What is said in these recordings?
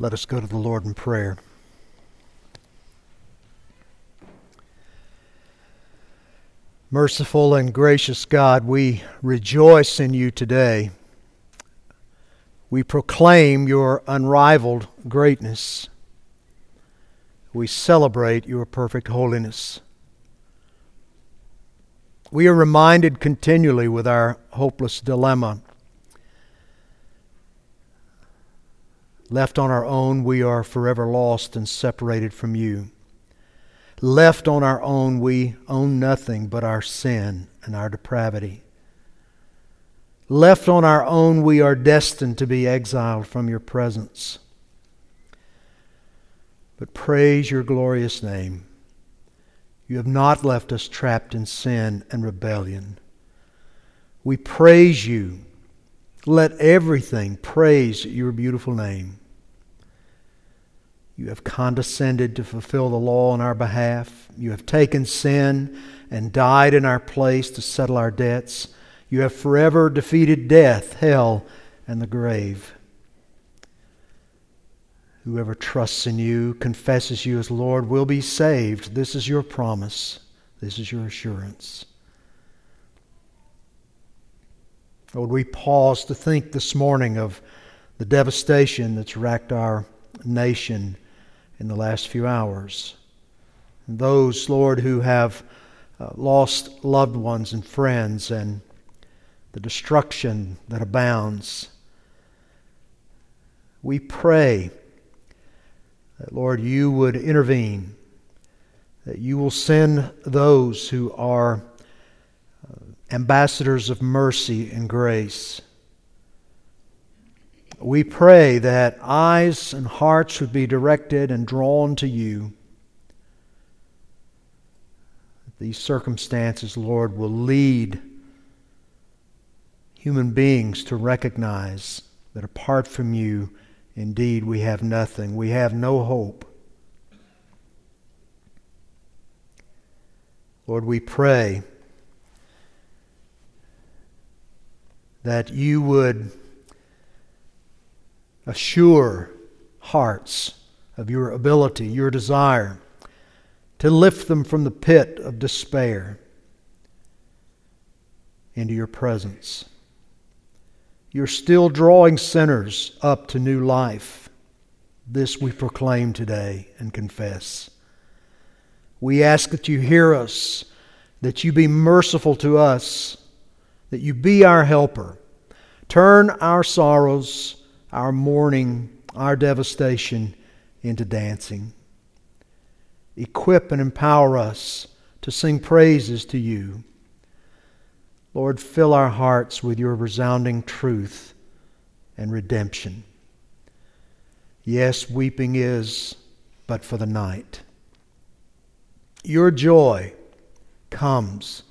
Let us go to the Lord in prayer. Merciful and gracious God, we rejoice in you today. We proclaim your unrivaled greatness. We celebrate your perfect holiness. We are reminded continually with our hopeless dilemma. Left on our own, we are forever lost and separated from you. Left on our own, we own nothing but our sin and our depravity. Left on our own, we are destined to be exiled from your presence. But praise your glorious name. You have not left us trapped in sin and rebellion. We praise you. Let everything praise your beautiful name. You have condescended to fulfill the law on our behalf. You have taken sin and died in our place to settle our debts. You have forever defeated death, hell, and the grave. Whoever trusts in you, confesses you as Lord, will be saved. This is your promise. This is your assurance. Oh, Lord, we pause to think this morning of the devastation that's racked our nation in the last few hours. And those, Lord, who have uh, lost loved ones and friends and the destruction that abounds. We pray that, Lord, you would intervene, that you will send those who are uh, ambassadors of mercy and grace we pray that eyes and hearts would be directed and drawn to you. These circumstances, Lord, will lead human beings to recognize that apart from you, indeed, we have nothing. We have no hope. Lord, we pray that you would assure hearts of your ability, your desire to lift them from the pit of despair into your presence. You're still drawing sinners up to new life. This we proclaim today and confess. We ask that you hear us, that you be merciful to us, that you be our helper. Turn our sorrows our mourning, our devastation into dancing. Equip and empower us to sing praises to you. Lord, fill our hearts with your resounding truth and redemption. Yes, weeping is but for the night. Your joy comes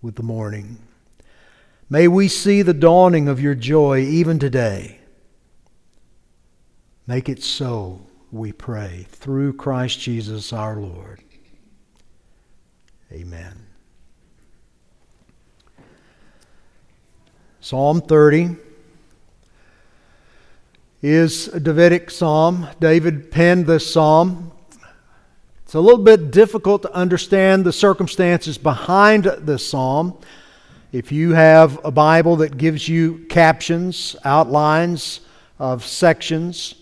with the morning. May we see the dawning of your joy even today. Make it so, we pray, through Christ Jesus our Lord. Amen. Psalm 30 is a Davidic psalm. David penned this psalm. It's a little bit difficult to understand the circumstances behind this psalm. If you have a Bible that gives you captions, outlines of sections,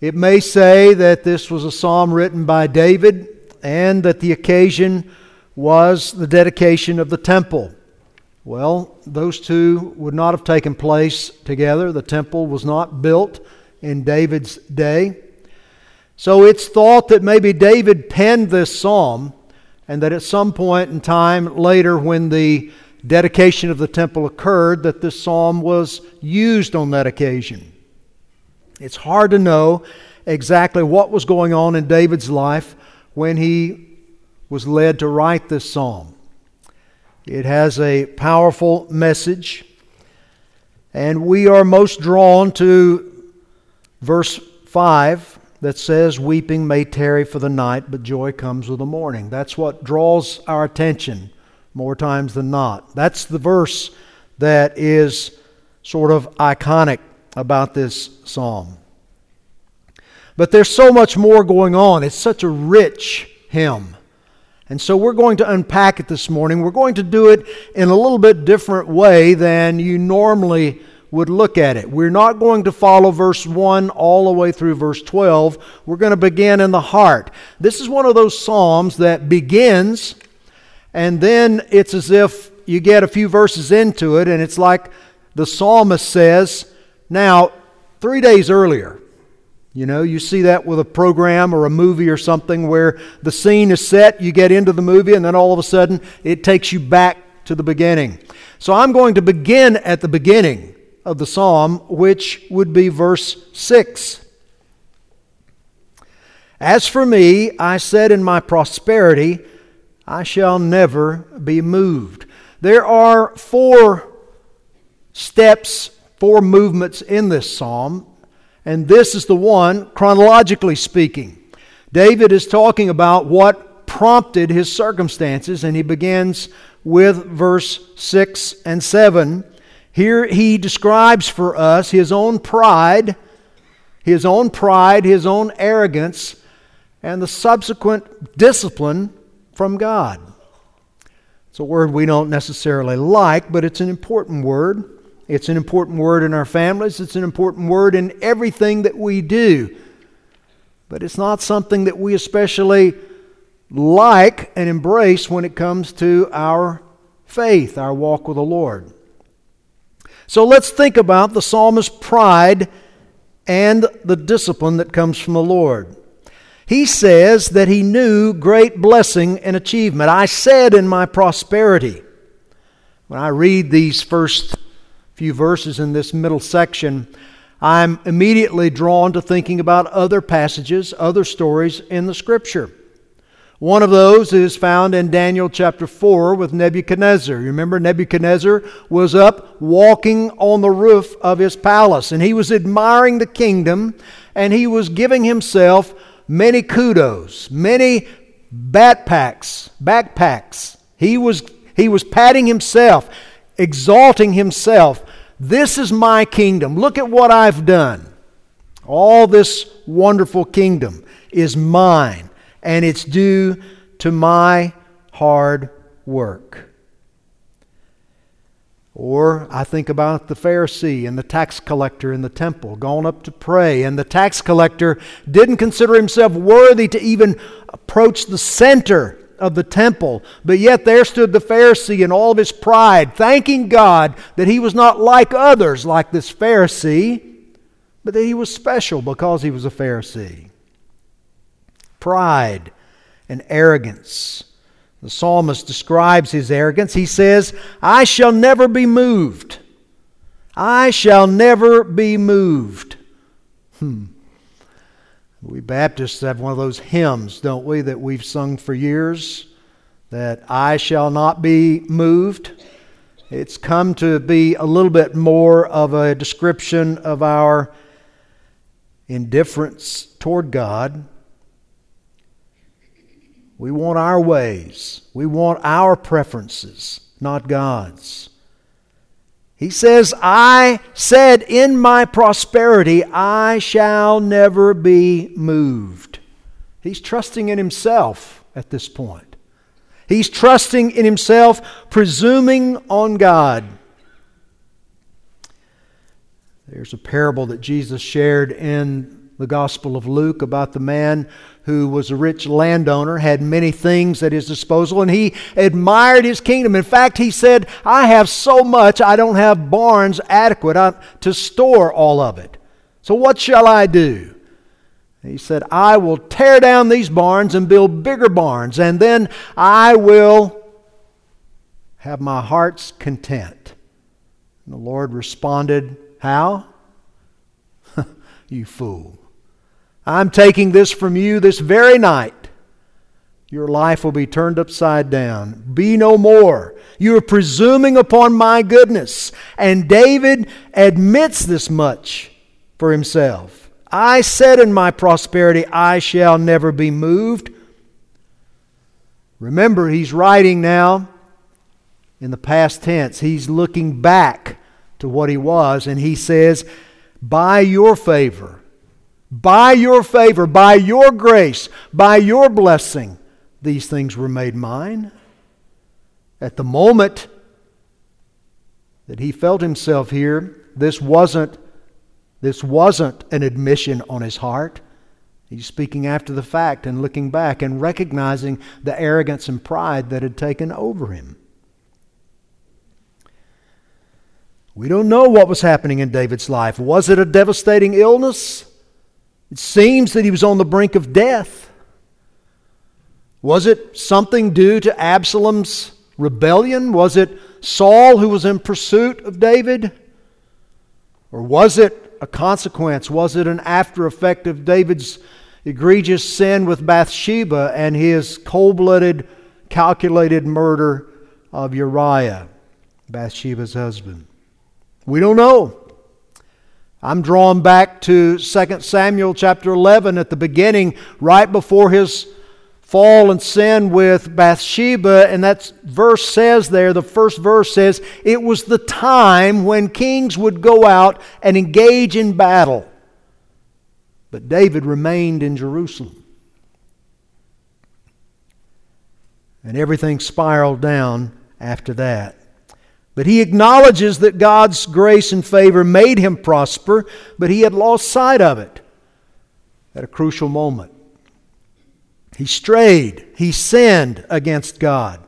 it may say that this was a psalm written by David and that the occasion was the dedication of the temple. Well, those two would not have taken place together. The temple was not built in David's day. So it's thought that maybe David penned this psalm and that at some point in time later when the dedication of the temple occurred that this psalm was used on that occasion. It's hard to know exactly what was going on in David's life when he was led to write this psalm. It has a powerful message, and we are most drawn to verse 5 that says, Weeping may tarry for the night, but joy comes with the morning. That's what draws our attention more times than not. That's the verse that is sort of iconic about this psalm. But there's so much more going on. It's such a rich hymn. And so we're going to unpack it this morning. We're going to do it in a little bit different way than you normally would look at it. We're not going to follow verse 1 all the way through verse 12. We're going to begin in the heart. This is one of those Psalms that begins, and then it's as if you get a few verses into it, and it's like the psalmist says, Now, three days earlier, you know, you see that with a program or a movie or something where the scene is set, you get into the movie, and then all of a sudden it takes you back to the beginning. So I'm going to begin at the beginning of the psalm, which would be verse 6. As for me, I said in my prosperity, I shall never be moved. There are four steps, four movements in this psalm and this is the one, chronologically speaking. David is talking about what prompted his circumstances, and he begins with verse 6 and 7. Here he describes for us his own pride, his own pride, his own arrogance, and the subsequent discipline from God. It's a word we don't necessarily like, but it's an important word. It's an important word in our families, it's an important word in everything that we do. But it's not something that we especially like and embrace when it comes to our faith, our walk with the Lord. So let's think about the psalmist's pride and the discipline that comes from the Lord. He says that he knew great blessing and achievement. I said in my prosperity. When I read these first few verses in this middle section, I'm immediately drawn to thinking about other passages, other stories in the Scripture. One of those is found in Daniel chapter 4 with Nebuchadnezzar. You remember, Nebuchadnezzar was up walking on the roof of his palace, and he was admiring the kingdom, and he was giving himself many kudos, many backpacks, backpacks. He was, he was patting himself exalting himself. This is my kingdom. Look at what I've done. All this wonderful kingdom is mine, and it's due to my hard work. Or I think about the Pharisee and the tax collector in the temple going up to pray, and the tax collector didn't consider himself worthy to even approach the center of the temple. But yet there stood the Pharisee in all of his pride, thanking God that he was not like others, like this Pharisee, but that he was special because he was a Pharisee. Pride and arrogance. The psalmist describes his arrogance. He says, I shall never be moved. I shall never be moved. Hmm. We Baptists have one of those hymns, don't we, that we've sung for years that I shall not be moved. It's come to be a little bit more of a description of our indifference toward God. We want our ways, we want our preferences, not God's. He says, I said in my prosperity, I shall never be moved. He's trusting in himself at this point. He's trusting in himself, presuming on God. There's a parable that Jesus shared in the Gospel of Luke about the man who was a rich landowner, had many things at his disposal, and he admired his kingdom. In fact, he said, I have so much, I don't have barns adequate uh, to store all of it. So what shall I do? He said, I will tear down these barns and build bigger barns, and then I will have my heart's content. And the Lord responded, How? you fool. I'm taking this from you this very night. Your life will be turned upside down. Be no more. You are presuming upon my goodness. And David admits this much for himself. I said in my prosperity, I shall never be moved. Remember, he's writing now in the past tense. He's looking back to what he was, and he says, By your favor, By your favor, by your grace, by your blessing, these things were made mine. At the moment that he felt himself here, this wasn't, this wasn't an admission on his heart. He's speaking after the fact and looking back and recognizing the arrogance and pride that had taken over him. We don't know what was happening in David's life. Was it a devastating illness? It seems that he was on the brink of death. Was it something due to Absalom's rebellion? Was it Saul who was in pursuit of David? Or was it a consequence? Was it an after effect of David's egregious sin with Bathsheba and his cold blooded, calculated murder of Uriah, Bathsheba's husband? We don't know. I'm drawn back to 2 Samuel chapter 11 at the beginning, right before his fall and sin with Bathsheba. And that verse says there, the first verse says, it was the time when kings would go out and engage in battle. But David remained in Jerusalem. And everything spiraled down after that. But he acknowledges that God's grace and favor made him prosper, but he had lost sight of it at a crucial moment. He strayed, he sinned against God.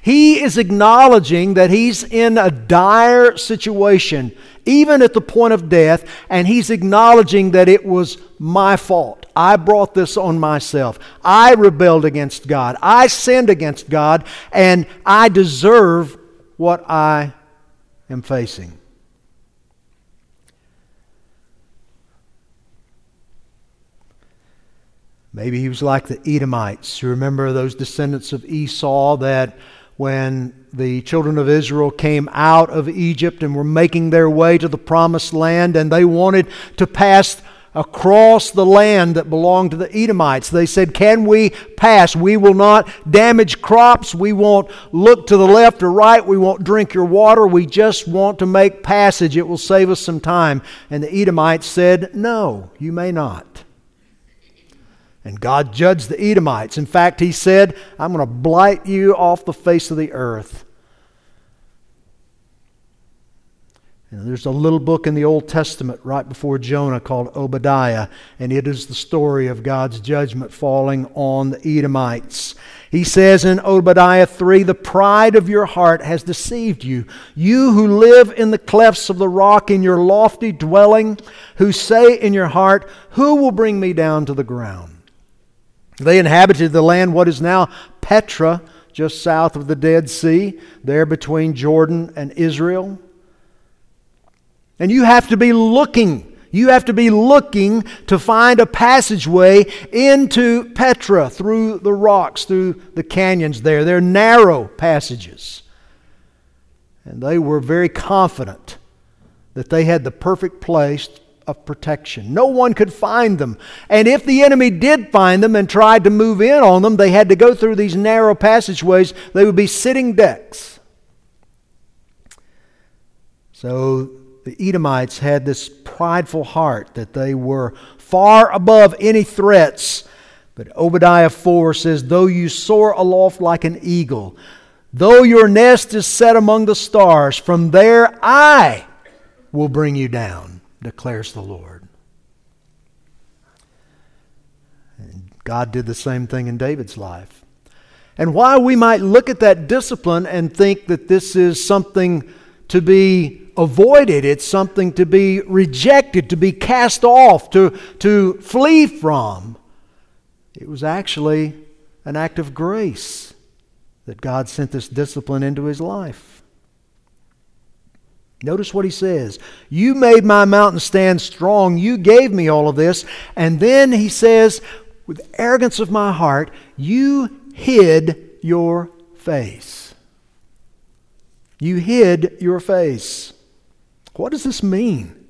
He is acknowledging that he's in a dire situation, even at the point of death, and he's acknowledging that it was my fault. I brought this on myself. I rebelled against God. I sinned against God, and I deserve what I am facing. Maybe he was like the Edomites. You remember those descendants of Esau that when the children of Israel came out of Egypt and were making their way to the promised land and they wanted to pass across the land that belonged to the Edomites. They said, Can we pass? We will not damage crops. We won't look to the left or right. We won't drink your water. We just want to make passage. It will save us some time. And the Edomites said, No, you may not. And God judged the Edomites. In fact, He said, I'm going to blight you off the face of the earth. There's a little book in the Old Testament right before Jonah called Obadiah, and it is the story of God's judgment falling on the Edomites. He says in Obadiah 3 The pride of your heart has deceived you. You who live in the clefts of the rock in your lofty dwelling, who say in your heart, Who will bring me down to the ground? They inhabited the land, what is now Petra, just south of the Dead Sea, there between Jordan and Israel. And you have to be looking. You have to be looking to find a passageway into Petra through the rocks, through the canyons there. They're narrow passages. And they were very confident that they had the perfect place of protection. No one could find them. And if the enemy did find them and tried to move in on them, they had to go through these narrow passageways. They would be sitting decks. So the Edomites had this prideful heart that they were far above any threats. But Obadiah 4 says, Though you soar aloft like an eagle, though your nest is set among the stars, from there I will bring you down, declares the Lord. And God did the same thing in David's life. And while we might look at that discipline and think that this is something to be avoided, it's something to be rejected, to be cast off, to, to flee from. It was actually an act of grace that God sent this discipline into his life. Notice what he says. You made my mountain stand strong. You gave me all of this. And then he says, with arrogance of my heart, you hid your face. You hid your face. What does this mean?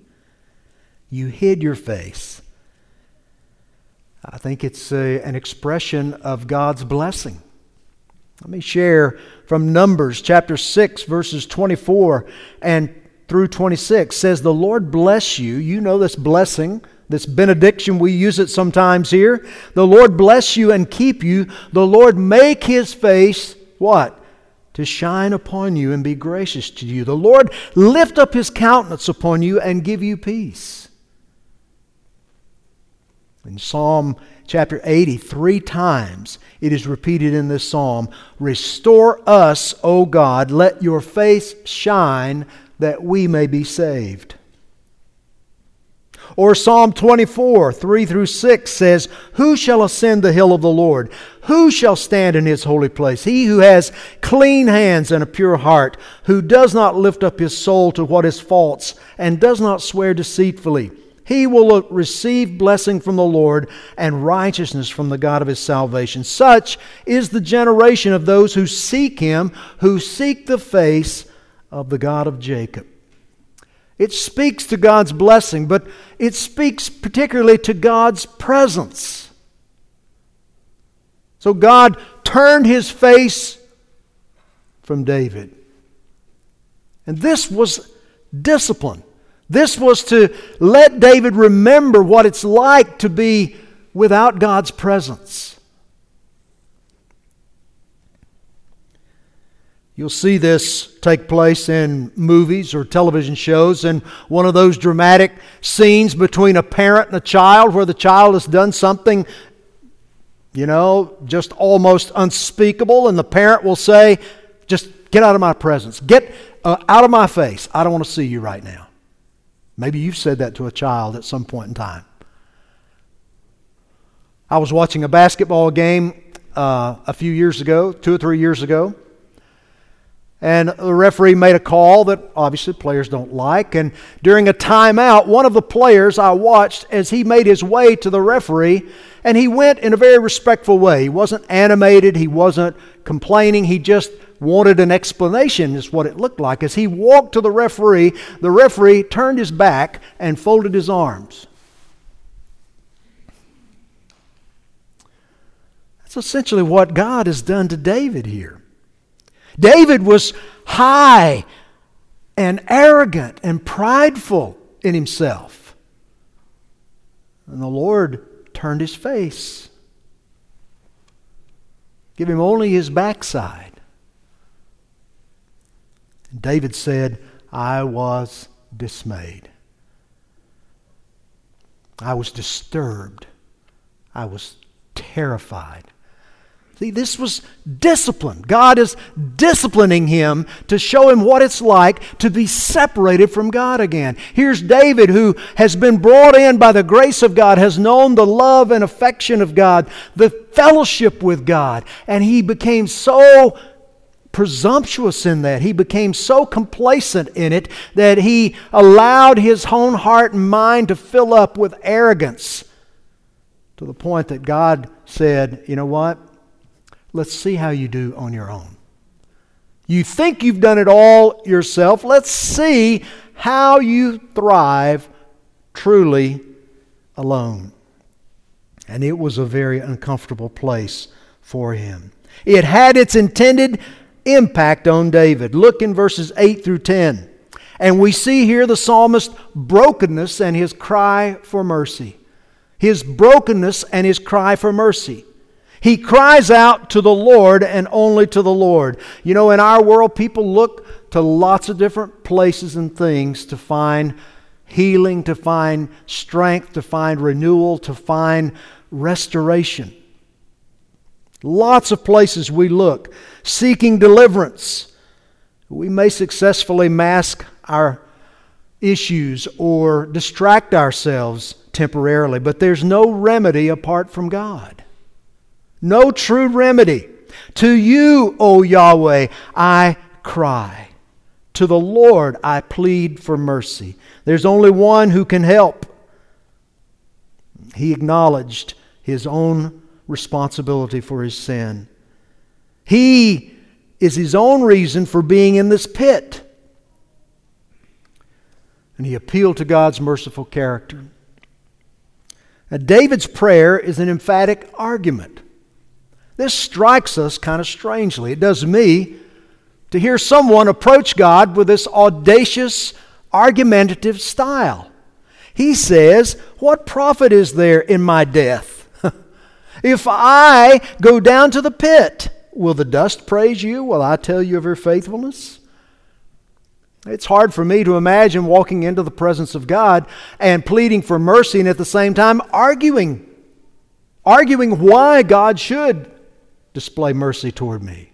You hid your face. I think it's a, an expression of God's blessing. Let me share from Numbers chapter 6, verses 24 and through 26 says, The Lord bless you. You know this blessing This benediction, we use it sometimes here. The Lord bless you and keep you. The Lord make his face, what? To shine upon you and be gracious to you. The Lord lift up his countenance upon you and give you peace. In Psalm chapter 80, three times it is repeated in this psalm Restore us, O God, let your face shine that we may be saved. Or Psalm 24, 3 through 6 says, Who shall ascend the hill of the Lord? Who shall stand in his holy place? He who has clean hands and a pure heart, who does not lift up his soul to what is false, and does not swear deceitfully. He will receive blessing from the Lord and righteousness from the God of his salvation. Such is the generation of those who seek him, who seek the face of the God of Jacob. It speaks to God's blessing, but it speaks particularly to God's presence. So God turned his face from David. And this was discipline. This was to let David remember what it's like to be without God's presence. You'll see this take place in movies or television shows, and one of those dramatic scenes between a parent and a child where the child has done something, you know, just almost unspeakable, and the parent will say, Just get out of my presence. Get uh, out of my face. I don't want to see you right now. Maybe you've said that to a child at some point in time. I was watching a basketball game uh, a few years ago, two or three years ago and the referee made a call that obviously players don't like. And during a timeout, one of the players I watched as he made his way to the referee, and he went in a very respectful way. He wasn't animated, he wasn't complaining, he just wanted an explanation, is what it looked like. As he walked to the referee, the referee turned his back and folded his arms. That's essentially what God has done to David here. David was high and arrogant and prideful in himself. And the Lord turned his face. Give him only his backside. And David said, I was dismayed. I was disturbed. I was terrified. See, this was discipline. God is disciplining him to show him what it's like to be separated from God again. Here's David, who has been brought in by the grace of God, has known the love and affection of God, the fellowship with God, and he became so presumptuous in that. He became so complacent in it that he allowed his own heart and mind to fill up with arrogance to the point that God said, You know what? Let's see how you do on your own. You think you've done it all yourself. Let's see how you thrive truly alone. And it was a very uncomfortable place for him. It had its intended impact on David. Look in verses 8 through 10. And we see here the psalmist's brokenness and his cry for mercy. His brokenness and his cry for mercy. He cries out to the Lord and only to the Lord. You know, in our world, people look to lots of different places and things to find healing, to find strength, to find renewal, to find restoration. Lots of places we look seeking deliverance. We may successfully mask our issues or distract ourselves temporarily, but there's no remedy apart from God no true remedy. To you, O Yahweh, I cry. To the Lord I plead for mercy. There's only one who can help. He acknowledged his own responsibility for his sin. He is his own reason for being in this pit. And he appealed to God's merciful character. Now, David's prayer is an emphatic argument. This strikes us kind of strangely. It does me to hear someone approach God with this audacious, argumentative style. He says, What profit is there in my death? if I go down to the pit, will the dust praise you? Will I tell you of your faithfulness? It's hard for me to imagine walking into the presence of God and pleading for mercy and at the same time arguing. Arguing why God should display mercy toward me.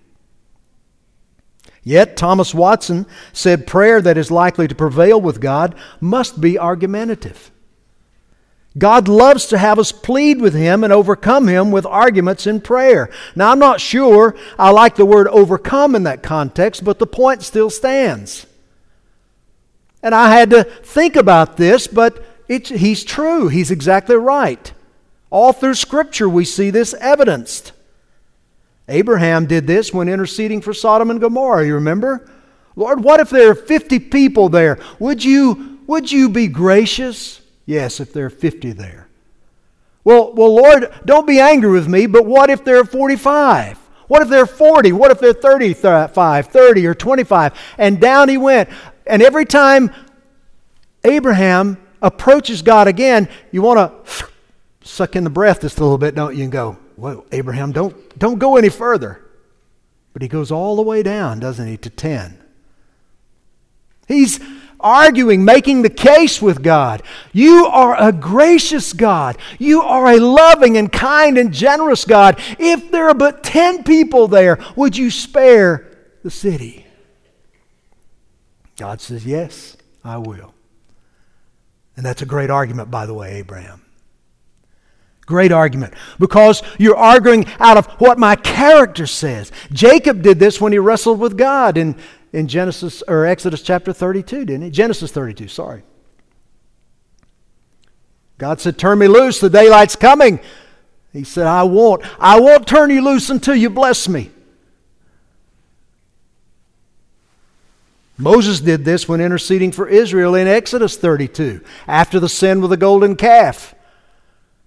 Yet, Thomas Watson said prayer that is likely to prevail with God must be argumentative. God loves to have us plead with Him and overcome Him with arguments in prayer. Now, I'm not sure I like the word overcome in that context, but the point still stands. And I had to think about this, but he's true. He's exactly right. All through Scripture, we see this evidenced. Abraham did this when interceding for Sodom and Gomorrah, you remember? Lord, what if there are 50 people there? Would you, would you be gracious? Yes, if there are 50 there. Well, well, Lord, don't be angry with me, but what if there are 45? What if there are 40? What if there are 35, 30, or 25? And down he went. And every time Abraham approaches God again, you want to suck in the breath just a little bit, don't you? And go, well, Abraham, don't, don't go any further. But he goes all the way down, doesn't he, to 10. He's arguing, making the case with God. You are a gracious God. You are a loving and kind and generous God. If there are but 10 people there, would you spare the city? God says, Yes, I will. And that's a great argument, by the way, Abraham. Great argument. Because you're arguing out of what my character says. Jacob did this when he wrestled with God in, in Genesis or Exodus chapter 32, didn't he? Genesis 32, sorry. God said, Turn me loose, the daylight's coming. He said, I won't. I won't turn you loose until you bless me. Moses did this when interceding for Israel in Exodus 32 after the sin with the golden calf.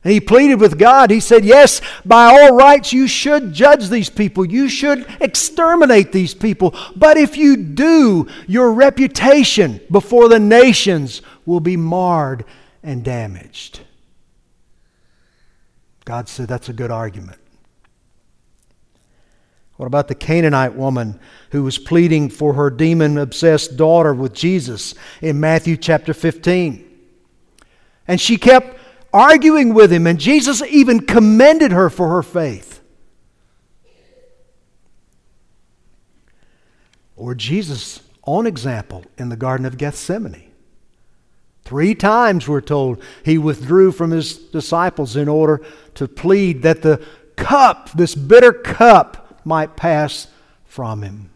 And he pleaded with God. He said, Yes, by all rights, you should judge these people. You should exterminate these people. But if you do, your reputation before the nations will be marred and damaged. God said, That's a good argument. What about the Canaanite woman who was pleading for her demon obsessed daughter with Jesus in Matthew chapter 15? And she kept arguing with him, and Jesus even commended her for her faith. Or Jesus' own example in the Garden of Gethsemane. Three times we're told he withdrew from his disciples in order to plead that the cup, this bitter cup, might pass from him.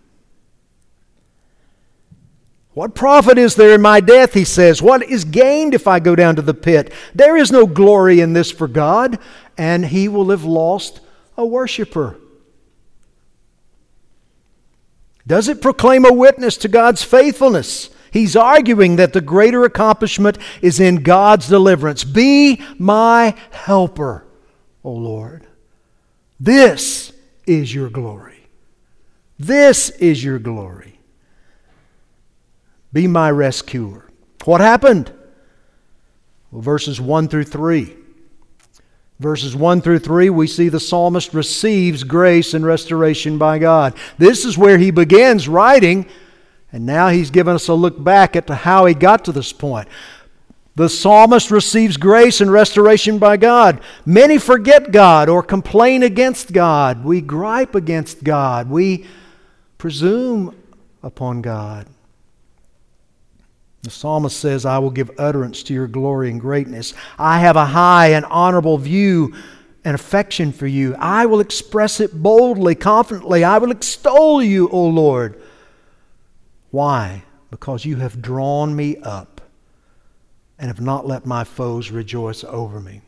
What profit is there in my death, he says? What is gained if I go down to the pit? There is no glory in this for God, and he will have lost a worshiper. Does it proclaim a witness to God's faithfulness? He's arguing that the greater accomplishment is in God's deliverance. Be my helper, O Lord. This is your glory. This is your glory. Be my rescuer. What happened? Well, verses 1 through 3. Verses 1 through 3, we see the psalmist receives grace and restoration by God. This is where he begins writing, and now he's given us a look back at how he got to this point. The psalmist receives grace and restoration by God. Many forget God or complain against God. We gripe against God. We presume upon God. The psalmist says, I will give utterance to your glory and greatness. I have a high and honorable view and affection for you. I will express it boldly, confidently. I will extol you, O Lord. Why? Because you have drawn me up and have not let my foes rejoice over me.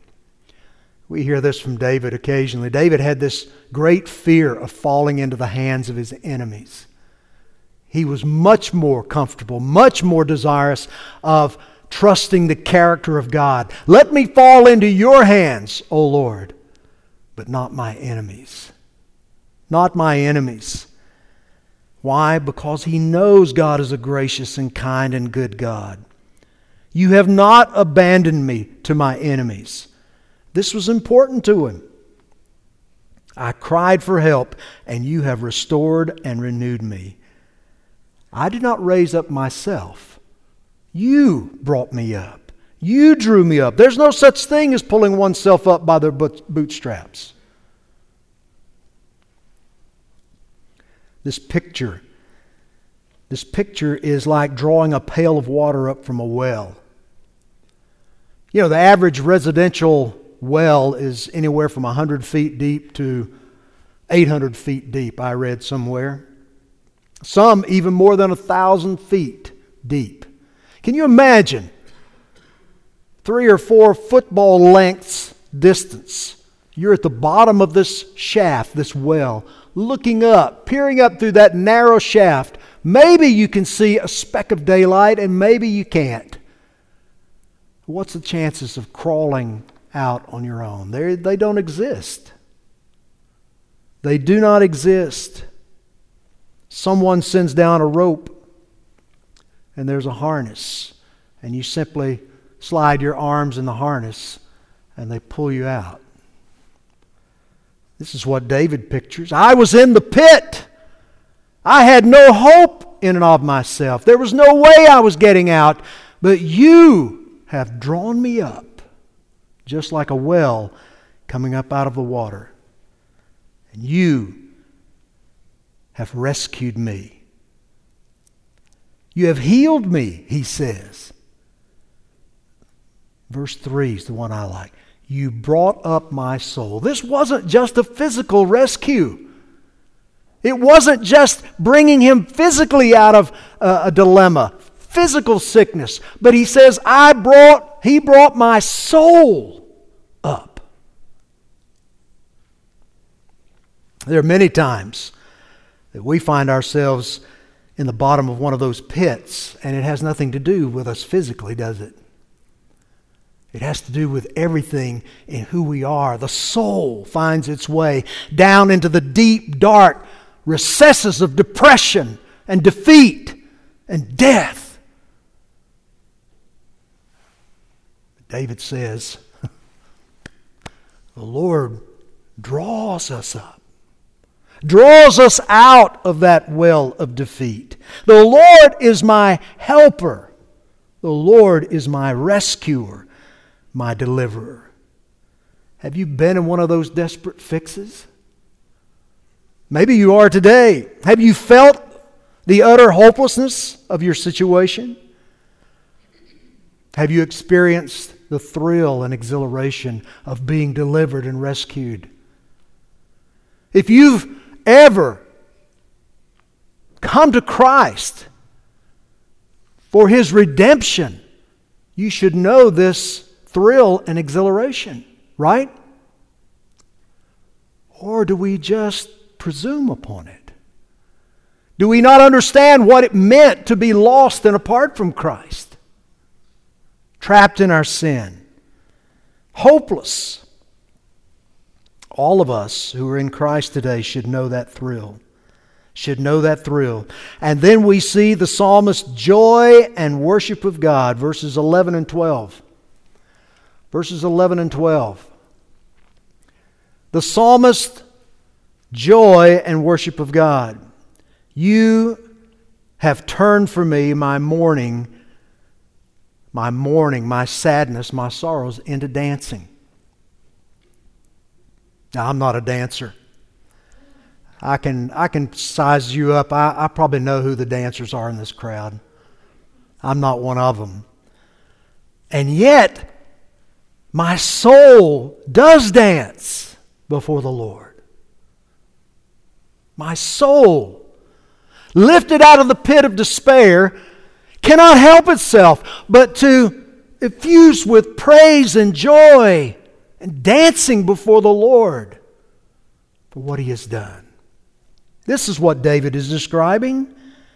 We hear this from David occasionally. David had this great fear of falling into the hands of his enemies. He was much more comfortable, much more desirous of trusting the character of God. Let me fall into your hands, O Lord, but not my enemies. Not my enemies. Why? Because he knows God is a gracious and kind and good God. You have not abandoned me to my enemies. This was important to him. I cried for help, and you have restored and renewed me. I did not raise up myself. You brought me up. You drew me up. There's no such thing as pulling oneself up by their bootstraps. This picture, this picture is like drawing a pail of water up from a well. You know, the average residential well is anywhere from 100 feet deep to 800 feet deep, I read somewhere. Some even more than a 1,000 feet deep. Can you imagine three or four football lengths distance? You're at the bottom of this shaft, this well, looking up, peering up through that narrow shaft. Maybe you can see a speck of daylight, and maybe you can't. What's the chances of crawling out on your own. They're, they don't exist. They do not exist. Someone sends down a rope and there's a harness, and you simply slide your arms in the harness and they pull you out. This is what David pictures. I was in the pit. I had no hope in and of myself. There was no way I was getting out, but you have drawn me up just like a well coming up out of the water. And you have rescued me. You have healed me, he says. Verse 3 is the one I like. You brought up my soul. This wasn't just a physical rescue. It wasn't just bringing him physically out of uh, a dilemma, physical sickness, but he says, I brought, he brought my soul up. There are many times that we find ourselves in the bottom of one of those pits, and it has nothing to do with us physically, does it? It has to do with everything in who we are. The soul finds its way down into the deep, dark recesses of depression and defeat and death. David says, the Lord draws us up, draws us out of that well of defeat. The Lord is my helper, the Lord is my rescuer, my deliverer. Have you been in one of those desperate fixes? Maybe you are today. Have you felt the utter hopelessness of your situation? Have you experienced the thrill and exhilaration of being delivered and rescued. If you've ever come to Christ for his redemption, you should know this thrill and exhilaration, right? Or do we just presume upon it? Do we not understand what it meant to be lost and apart from Christ? trapped in our sin, hopeless. All of us who are in Christ today should know that thrill. Should know that thrill. And then we see the psalmist's joy and worship of God, verses 11 and 12. Verses 11 and 12. The psalmist joy and worship of God. You have turned for me my mourning my mourning, my sadness, my sorrows into dancing. Now, I'm not a dancer. I can, I can size you up. I, I probably know who the dancers are in this crowd. I'm not one of them. And yet, my soul does dance before the Lord. My soul, lifted out of the pit of despair, cannot help itself but to effuse with praise and joy and dancing before the Lord for what he has done. This is what David is describing.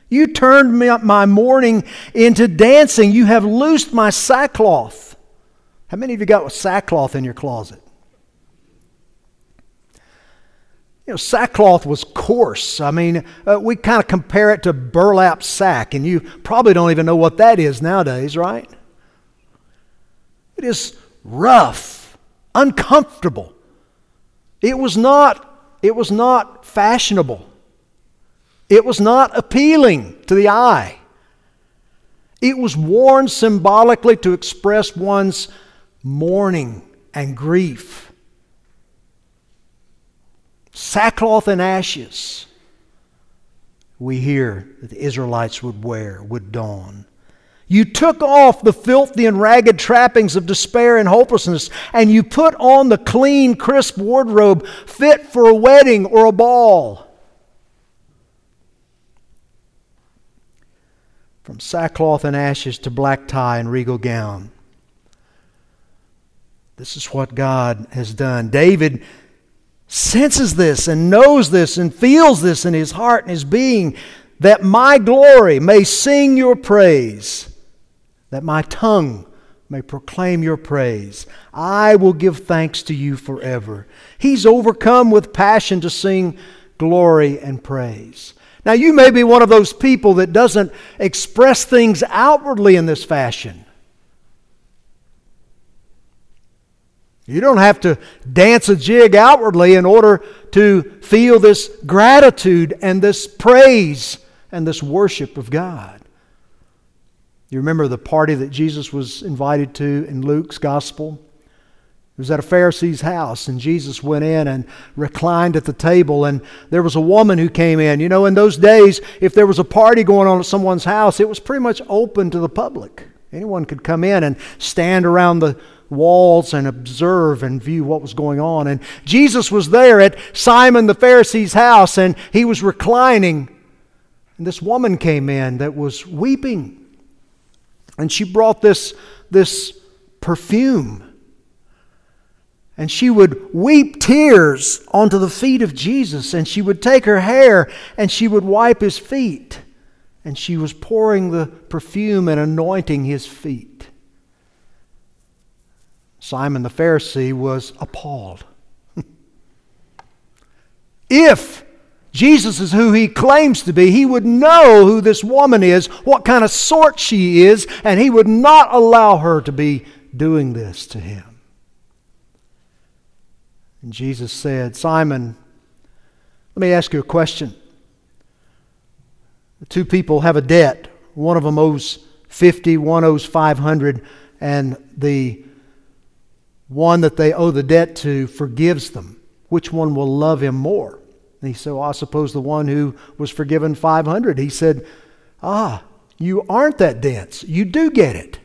You turned my mourning into dancing. You have loosed my sackcloth. How many of you got sackcloth in your closet? You know, sackcloth was coarse. I mean, uh, we kind of compare it to burlap sack, and you probably don't even know what that is nowadays, right? It is rough, uncomfortable. It was not, it was not fashionable. It was not appealing to the eye. It was worn symbolically to express one's mourning and grief. Sackcloth and ashes, we hear that the Israelites would wear, would don. You took off the filthy and ragged trappings of despair and hopelessness, and you put on the clean, crisp wardrobe fit for a wedding or a ball. From sackcloth and ashes to black tie and regal gown. This is what God has done. David senses this and knows this and feels this in his heart and his being that my glory may sing your praise that my tongue may proclaim your praise. I will give thanks to you forever. He's overcome with passion to sing glory and praise. Now, you may be one of those people that doesn't express things outwardly in this fashion. You don't have to dance a jig outwardly in order to feel this gratitude and this praise and this worship of God. You remember the party that Jesus was invited to in Luke's gospel? It was at a Pharisee's house, and Jesus went in and reclined at the table. And there was a woman who came in. You know, in those days, if there was a party going on at someone's house, it was pretty much open to the public. Anyone could come in and stand around the walls and observe and view what was going on. And Jesus was there at Simon the Pharisee's house, and he was reclining. And this woman came in that was weeping. And she brought this, this perfume. And she would weep tears onto the feet of Jesus, and she would take her hair and she would wipe his feet. And she was pouring the perfume and anointing his feet. Simon the Pharisee was appalled. if Jesus is who he claims to be. He would know who this woman is, what kind of sort she is, and he would not allow her to be doing this to him. And Jesus said, Simon, let me ask you a question. The two people have a debt. One of them owes 50, one owes 500, and the one that they owe the debt to forgives them. Which one will love him more? And he said, Well, I suppose the one who was forgiven 500. He said, Ah, you aren't that dense. You do get it.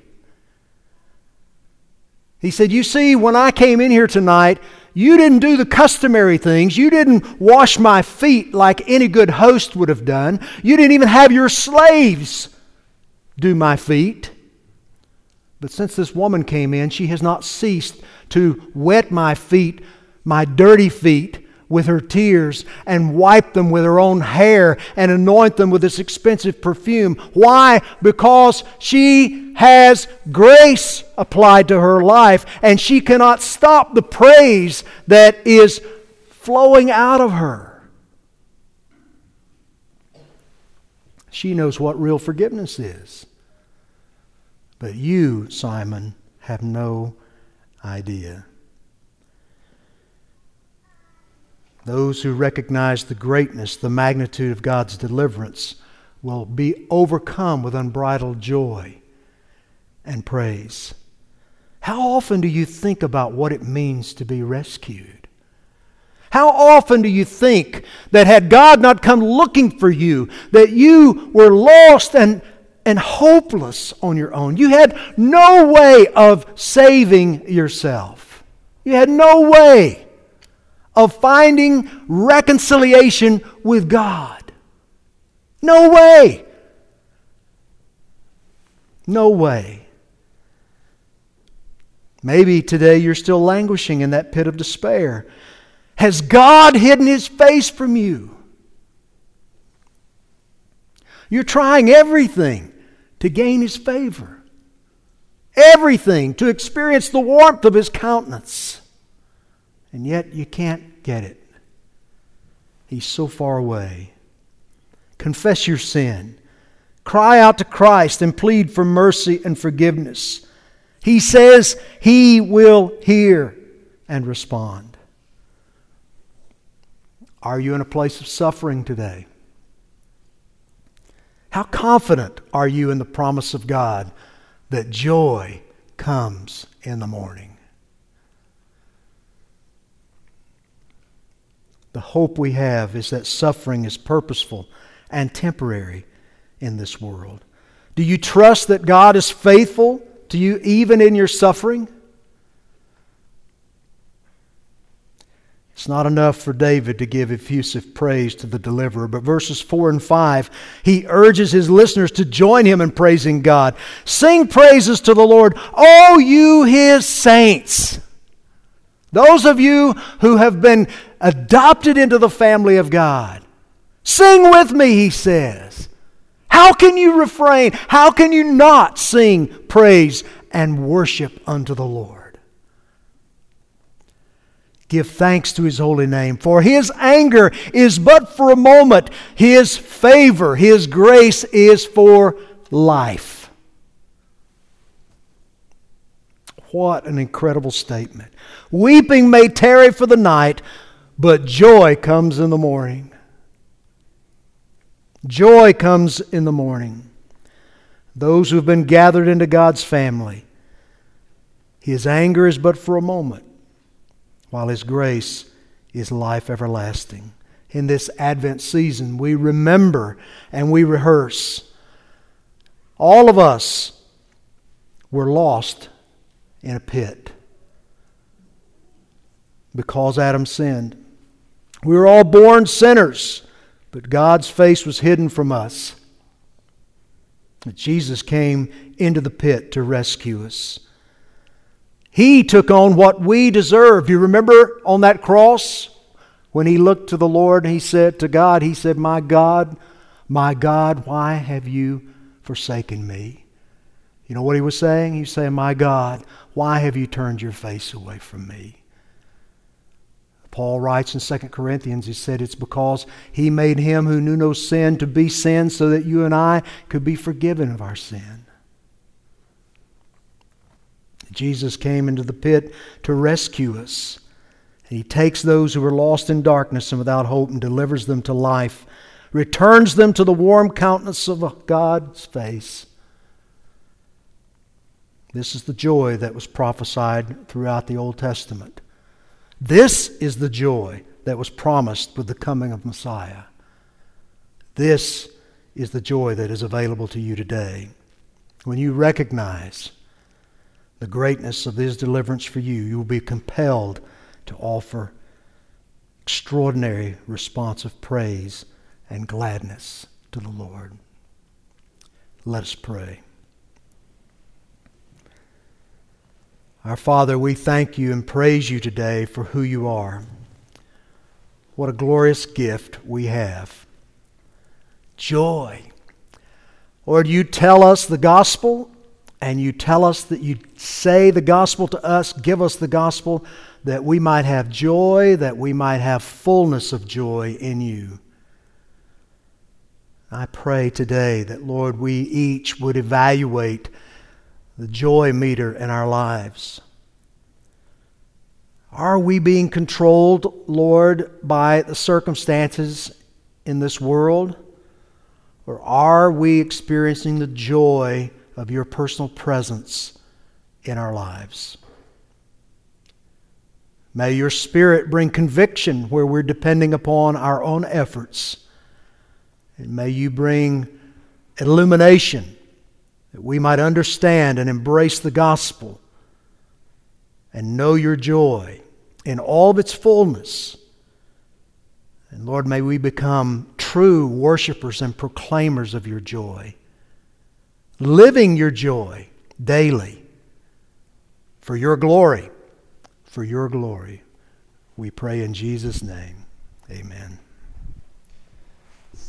He said, You see, when I came in here tonight, you didn't do the customary things. You didn't wash my feet like any good host would have done. You didn't even have your slaves do my feet. But since this woman came in, she has not ceased to wet my feet, my dirty feet, with her tears and wipe them with her own hair and anoint them with this expensive perfume. Why? Because she has grace applied to her life and she cannot stop the praise that is flowing out of her. She knows what real forgiveness is. But you, Simon, have no idea. Those who recognize the greatness, the magnitude of God's deliverance will be overcome with unbridled joy and praise. How often do you think about what it means to be rescued? How often do you think that had God not come looking for you, that you were lost and, and hopeless on your own? You had no way of saving yourself. You had no way of finding reconciliation with God. No way. No way. Maybe today you're still languishing in that pit of despair. Has God hidden his face from you? You're trying everything to gain his favor, everything to experience the warmth of his countenance and yet you can't get it. He's so far away. Confess your sin. Cry out to Christ and plead for mercy and forgiveness. He says He will hear and respond. Are you in a place of suffering today? How confident are you in the promise of God that joy comes in the morning? The hope we have is that suffering is purposeful and temporary in this world. Do you trust that God is faithful to you even in your suffering? It's not enough for David to give effusive praise to the deliverer, but verses 4 and 5, he urges his listeners to join him in praising God. Sing praises to the Lord, all you his saints. Those of you who have been adopted into the family of God. Sing with me, he says. How can you refrain? How can you not sing praise and worship unto the Lord? Give thanks to his holy name, for his anger is but for a moment, his favor, his grace is for life. What an incredible statement. Weeping may tarry for the night, but joy comes in the morning. Joy comes in the morning. Those who have been gathered into God's family, His anger is but for a moment, while His grace is life everlasting. In this Advent season, we remember and we rehearse. All of us were lost in a pit because Adam sinned. We were all born sinners, but God's face was hidden from us. But Jesus came into the pit to rescue us. He took on what we deserve. You remember on that cross when he looked to the Lord and he said to God, He said, My God, my God, why have you forsaken me? You know what he was saying? He was saying, My God, why have you turned your face away from me? Paul writes in 2 Corinthians, he said, It's because he made him who knew no sin to be sin so that you and I could be forgiven of our sin. Jesus came into the pit to rescue us. He takes those who are lost in darkness and without hope and delivers them to life, returns them to the warm countenance of God's face. This is the joy that was prophesied throughout the Old Testament. This is the joy that was promised with the coming of Messiah. This is the joy that is available to you today. When you recognize the greatness of His deliverance for you, you will be compelled to offer extraordinary response of praise and gladness to the Lord. Let us pray. Our Father, we thank you and praise you today for who you are. What a glorious gift we have. Joy. Lord, you tell us the gospel, and you tell us that you say the gospel to us, give us the gospel, that we might have joy, that we might have fullness of joy in you. I pray today that, Lord, we each would evaluate the joy meter in our lives. Are we being controlled, Lord, by the circumstances in this world? Or are we experiencing the joy of your personal presence in our lives? May your Spirit bring conviction where we're depending upon our own efforts. And may you bring illumination that we might understand and embrace the gospel and know your joy in all of its fullness. And Lord, may we become true worshipers and proclaimers of your joy, living your joy daily for your glory. For your glory. We pray in Jesus' name. Amen.